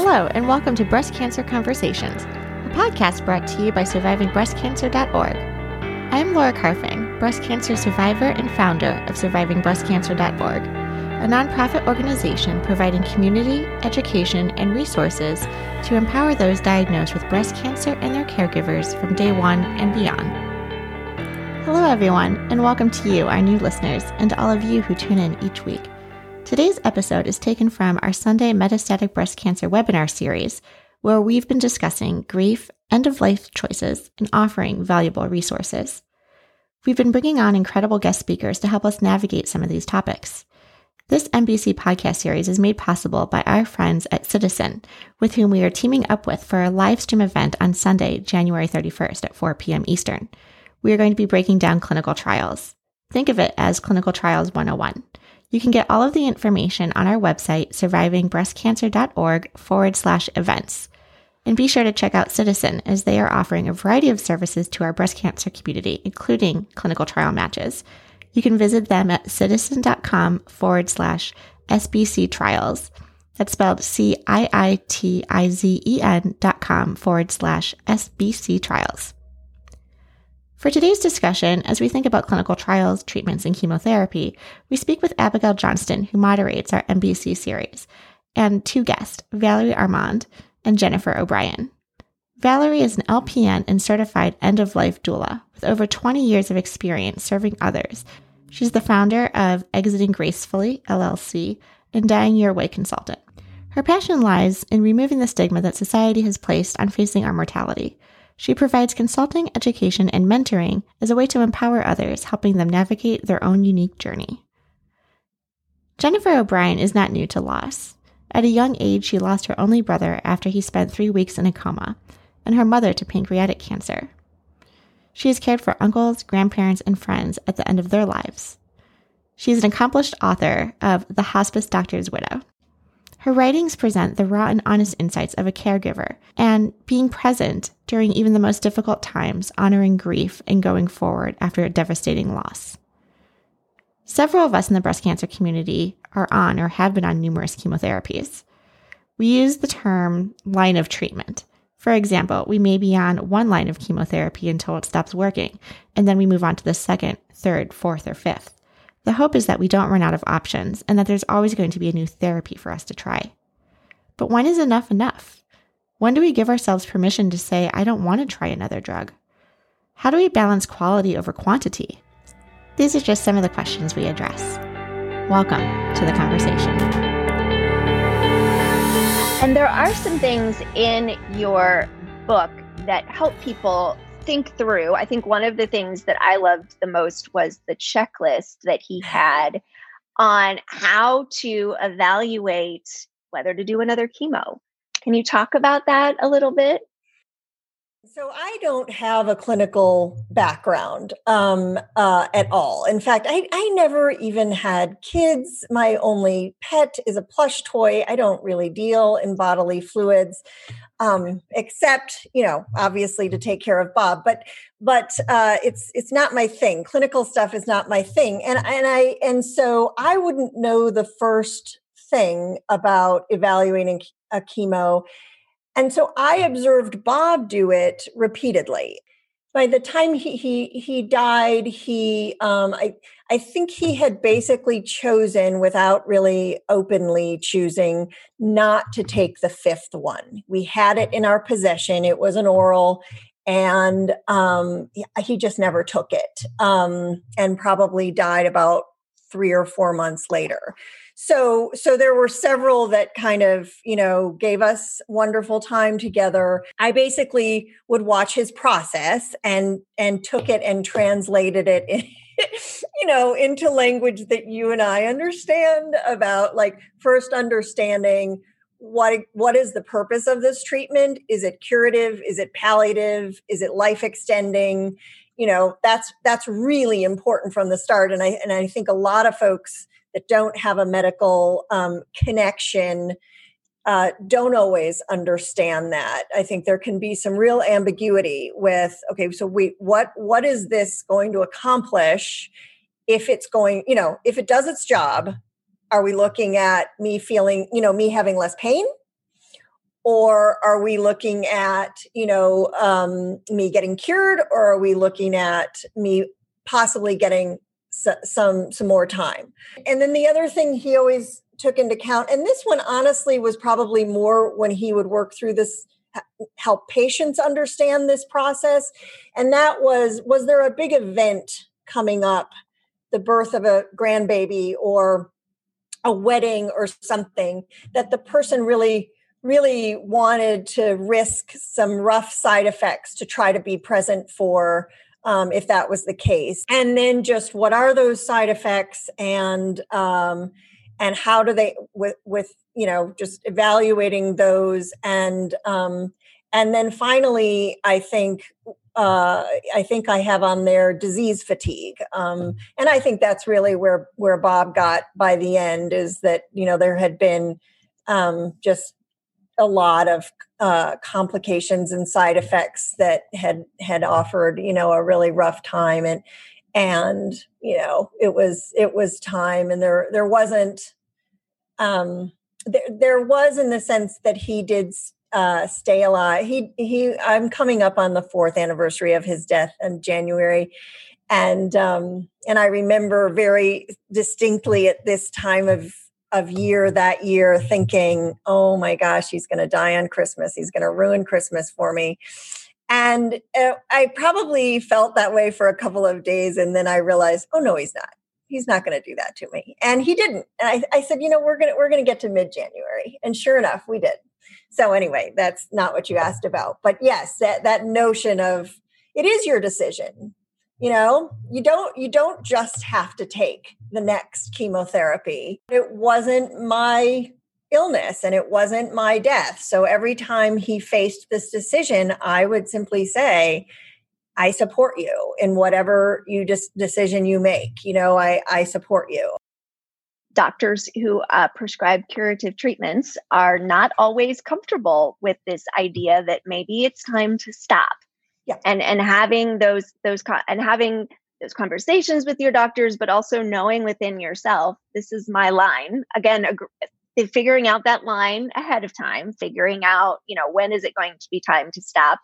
Hello, and welcome to Breast Cancer Conversations, a podcast brought to you by SurvivingBreastCancer.org. I'm Laura Carfang, breast cancer survivor and founder of SurvivingBreastCancer.org, a nonprofit organization providing community, education, and resources to empower those diagnosed with breast cancer and their caregivers from day one and beyond. Hello, everyone, and welcome to you, our new listeners, and to all of you who tune in each week. Today's episode is taken from our Sunday metastatic breast cancer webinar series, where we've been discussing grief, end of life choices, and offering valuable resources. We've been bringing on incredible guest speakers to help us navigate some of these topics. This MBC podcast series is made possible by our friends at Ciitizen, with whom we are teaming up with for a live stream event on Sunday, January 31st at 4 p.m. Eastern. We are going to be breaking down clinical trials. Think of it as Clinical Trials 101. You can get all of the information on our website, survivingbreastcancer.org forward slash events. And be sure to check out Ciitizen, as they are offering a variety of services to our breast cancer community, including clinical trial matches. You can visit them at ciitizen.com forward slash SBC trials. That's spelled C I I T I Z E N dot com forward slash SBC trials. For today's discussion, as we think about clinical trials, treatments, and chemotherapy, we speak with Abigail Johnston, who moderates our MBC series, and two guests, Valerie Armand and Jennifer O'Brien. Valerie is an LPN and certified end of life doula with over 20 years of experience serving others. She's the founder of Exiting Gracefully, LLC, and Dying Your Way Consultant. Her passion lies in removing the stigma that society has placed on facing our mortality. She provides consulting, education, and mentoring as a way to empower others, helping them navigate their own unique journey. Jennifer O'Brien is not new to loss. At a young age, she lost her only brother after he spent three weeks in a coma, and her mother to pancreatic cancer. She has cared for uncles, grandparents, and friends at the end of their lives. She is an accomplished author of The Hospice Doctor's Widow, her writings present the raw and honest insights of a caregiver and being present during even the most difficult times, honoring grief and going forward after a devastating loss. Several of us in the breast cancer community are on or have been on numerous chemotherapies. We use the term line of treatment. For example, we may be on one line of chemotherapy until it stops working, and then we move on to the second, third, fourth, or fifth. The hope is that we don't run out of options and that there's always going to be a new therapy for us to try. But when is enough enough? When do we give ourselves permission to say, I don't want to try another drug? How do we balance quality over quantity? These are just some of the questions we address. Welcome to the conversation. And there are some things in your book that help people think through. I think one of the things that I loved the most was the checklist that he had on how to evaluate whether to do another chemo. Can you talk about that a little bit? So I don't have a clinical background um, uh, at all. In fact, I, I never even had kids. My only pet is a plush toy. I don't really deal in bodily fluids um, except you know obviously to take care of Bob. But but uh, it's it's not my thing. Clinical stuff is not my thing, and and I and so I wouldn't know the first thing about evaluating a chemo. And so I observed Bob do it repeatedly by the time he he he died, he um, I I think he had basically chosen without really openly choosing not to take the fifth one. We had it in our possession. It was an oral, and um, he just never took it, um, and probably died about three or four months later so so there were several that kind of you know gave us wonderful time together. I basically would watch his process and and took it and translated it in, you know into language that you and i understand about like first understanding what what is the purpose of this treatment? Is it curative? Is it palliative? Is it life extending? You know that's that's really important from the start and i and i think a lot of folks that don't have a medical um, connection uh, don't always understand that. I think there can be some real ambiguity with okay, so we what what is this going to accomplish? If it's going, you know, if it does its job, are we looking at me feeling, you know, me having less pain? or are we looking at you know um, me getting cured or are we looking at me possibly getting some some more time. And then the other thing he always took into account and this one honestly was probably more when he would work through this help patients understand this process and that was was there a big event coming up the birth of a grandbaby or a wedding or something that the person really really wanted to risk some rough side effects to try to be present for um, if that was the case. And then just what are those side effects and um, and how do they with with you know just evaluating those and um, and then finally i think uh, I think I have on there disease fatigue, um, and I think that's really where where Bob got by the end is that you know there had been um, just a lot of uh, complications and side effects that had had offered you know a really rough time and and you know it was it was time and there there wasn't um there, there was in the sense that he did uh, stay alive. He he. I'm coming up on the fourth anniversary of his death in January, and um, and I remember very distinctly at this time of of year that year thinking, oh my gosh, he's going to die on Christmas. He's going to ruin Christmas for me. And uh, I probably felt that way for a couple of days, and then I realized, oh no, he's not. He's not going to do that to me, and he didn't. And I, I said, you know, we're gonna we're gonna get to mid January, and sure enough, we did. So anyway, that's not what you asked about. But yes, that that notion of it is your decision. You know, you don't you don't just have to take the next chemotherapy. It wasn't my illness and it wasn't my death. So every time he faced this decision, I would simply say, I support you in whatever you just decision you make. You know, I, I support you doctors who uh, prescribe curative treatments are not always comfortable with this idea that maybe it's time to stop. Yeah. And and having those those and having those conversations with your doctors, but also knowing within yourself, this is my line. Again, ag- figuring out that line ahead of time, figuring out, you know, when is it going to be time to stop,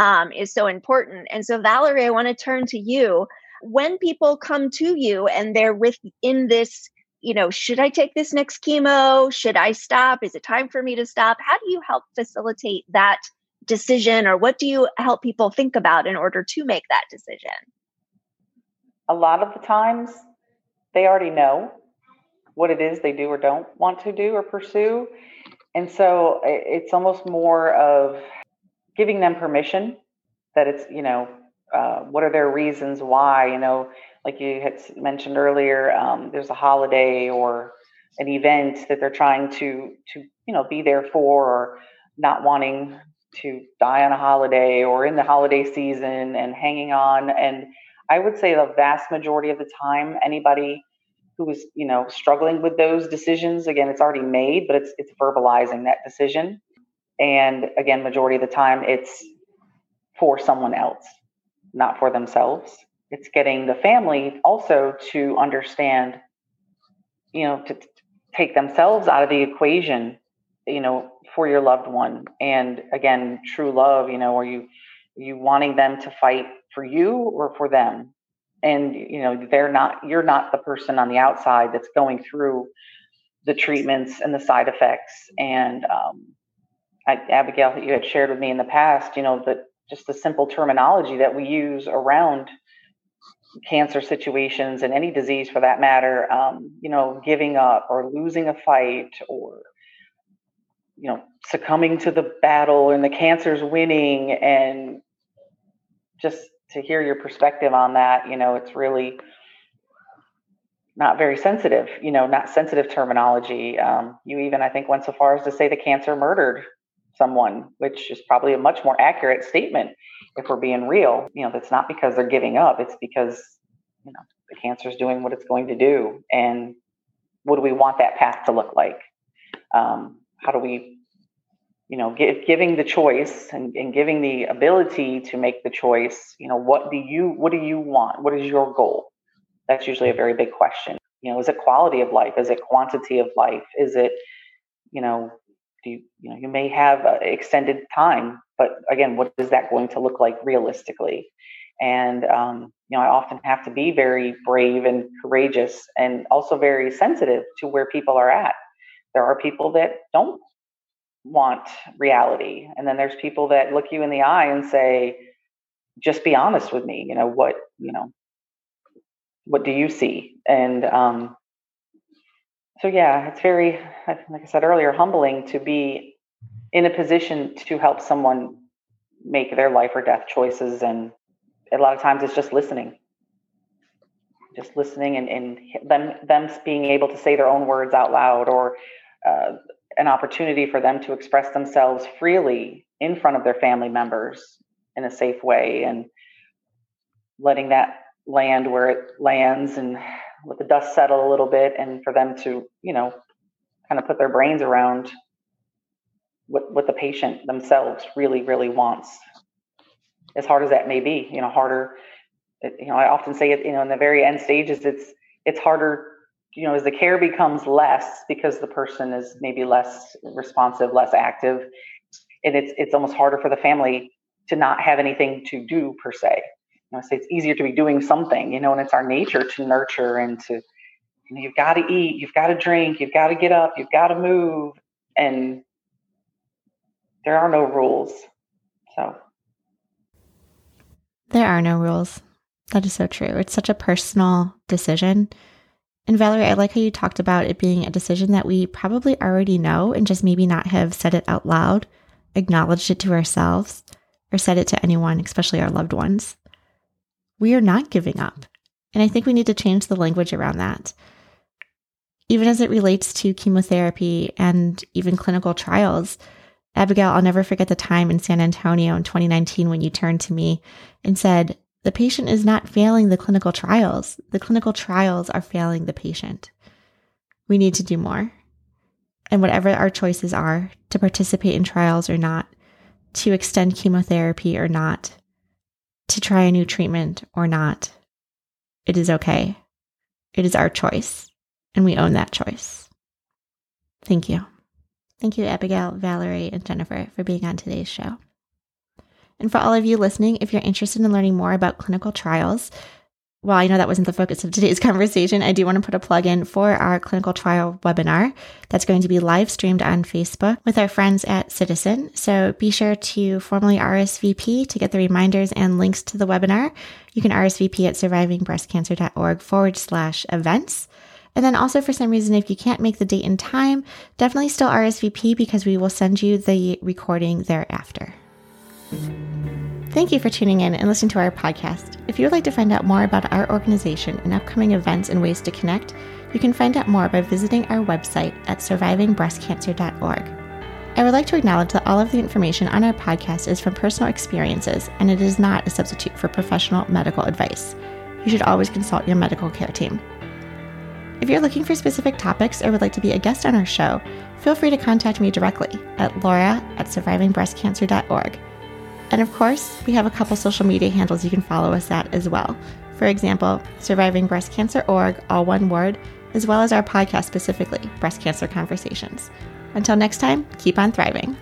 um, is so important. And so, Valerie, I want to turn to you. When people come to you and they're within this you know, should I take this next chemo? Should I stop? Is it time for me to stop? How do you help facilitate that decision or what do you help people think about in order to make that decision? A lot of the times they already know what it is they do or don't want to do or pursue. And so it's almost more of giving them permission that it's, you know, uh, what are their reasons why, you know, like you had mentioned earlier, um, there's a holiday or an event that they're trying to to you know be there for, or not wanting to die on a holiday or in the holiday season and hanging on. And I would say the vast majority of the time, anybody who is you know struggling with those decisions, again, it's already made, but it's it's verbalizing that decision. And again, majority of the time, it's for someone else, not for themselves it's getting the family also to understand you know to take themselves out of the equation you know for your loved one. And again true love you know are you you wanting them to fight for you or for them? And you know they're not you're not the person on the outside that's going through the treatments and the side effects. And um, I, abigail you had shared with me in the past you know that just the simple terminology that we use around cancer situations and any disease for that matter, um, you know, giving up or losing a fight or, you know, succumbing to the battle and the cancer's winning and just to hear your perspective on that, you know, it's really not very sensitive, you know, not sensitive terminology. Um, you even, I think, went so far as to say the cancer murdered someone, which is probably a much more accurate statement if we're being real. You know, that's not because they're giving up, it's because, you know, the cancer is doing what it's going to do. And what do we want that path to look like? Um, how do we, you know, give, giving the choice and, and giving the ability to make the choice, you know, what do you, what do you want? What is your goal? That's usually a very big question. You know, is it quality of life? Is it quantity of life? Is it, you know, do you, you know, you may have extended time, but again, what is that going to look like realistically? And, um, you know, I often have to be very brave and courageous and also very sensitive to where people are at. There are people that don't want reality. And then there's people that look you in the eye and say, just be honest with me. You know, what, you know, what do you see? And, um, so yeah, it's very, like I said earlier, humbling to be in a position to help someone make their life or death choices. And a lot of times it's just listening, just listening and, and them, them being able to say their own words out loud or uh, an opportunity for them to express themselves freely in front of their family members in a safe way and letting that land where it lands and let the dust settle a little bit and for them to you know kind of put their brains around what what the patient themselves really really wants. As hard as that may be you know harder you know i often say it you know in the very end stages it's it's harder you know as the care becomes less because the person is maybe less responsive less active and it's it's almost harder for the family to not have anything to do per se you know, say it's easier to be doing something, you know, and it's our nature to nurture and to, you know, you've got to eat, you've got to drink, you've got to get up, you've got to move, and there are no rules. So there are no rules. That is so true. It's such a personal decision. And Valerie, I like how you talked about it being a decision that we probably already know and just maybe not have said it out loud, acknowledged it to ourselves, or said it to anyone, especially our loved ones we are not giving up. And I think we need to change the language around that. Even as it relates to chemotherapy and even clinical trials, Abigail, I'll never forget the time in San Antonio in 2019 when you turned to me and said, The patient is not failing the clinical trials. The clinical trials are failing the patient. We need to do more. And whatever our choices are to participate in trials or not, to extend chemotherapy or not, to try a new treatment or not, it is okay. It is our choice, and we own that choice. Thank you. Thank you, Abigail, Valerie, and Jennifer, for being on today's show. And for all of you listening, if you're interested in learning more about clinical trials, while I know that wasn't the focus of today's conversation, I do want to put a plug in for our clinical trial webinar that's going to be live streamed on Facebook with our friends at Ciitizen. So be sure to formally RSVP to get the reminders and links to the webinar. You can RSVP at survivingbreastcancer.org forward slash events. And then also, for some reason, if you can't make the date and time, definitely still RSVP because we will send you the recording thereafter. Thank you for tuning in and listening to our podcast. If you would like to find out more about our organization and upcoming events and ways to connect, you can find out more by visiting our website at survivingbreastcancer.org. I would like to acknowledge that all of the information on our podcast is from personal experiences and it is not a substitute for professional medical advice. You should always consult your medical care team. If you're looking for specific topics or would like to be a guest on our show, feel free to contact me directly at laura at survivingbreastcancer.org. And of course, we have a couple social media handles you can follow us at as well. For example, Surviving Breast Cancer Org, all one word, as well as our podcast specifically, Breast Cancer Conversations. Until next time, keep on thriving.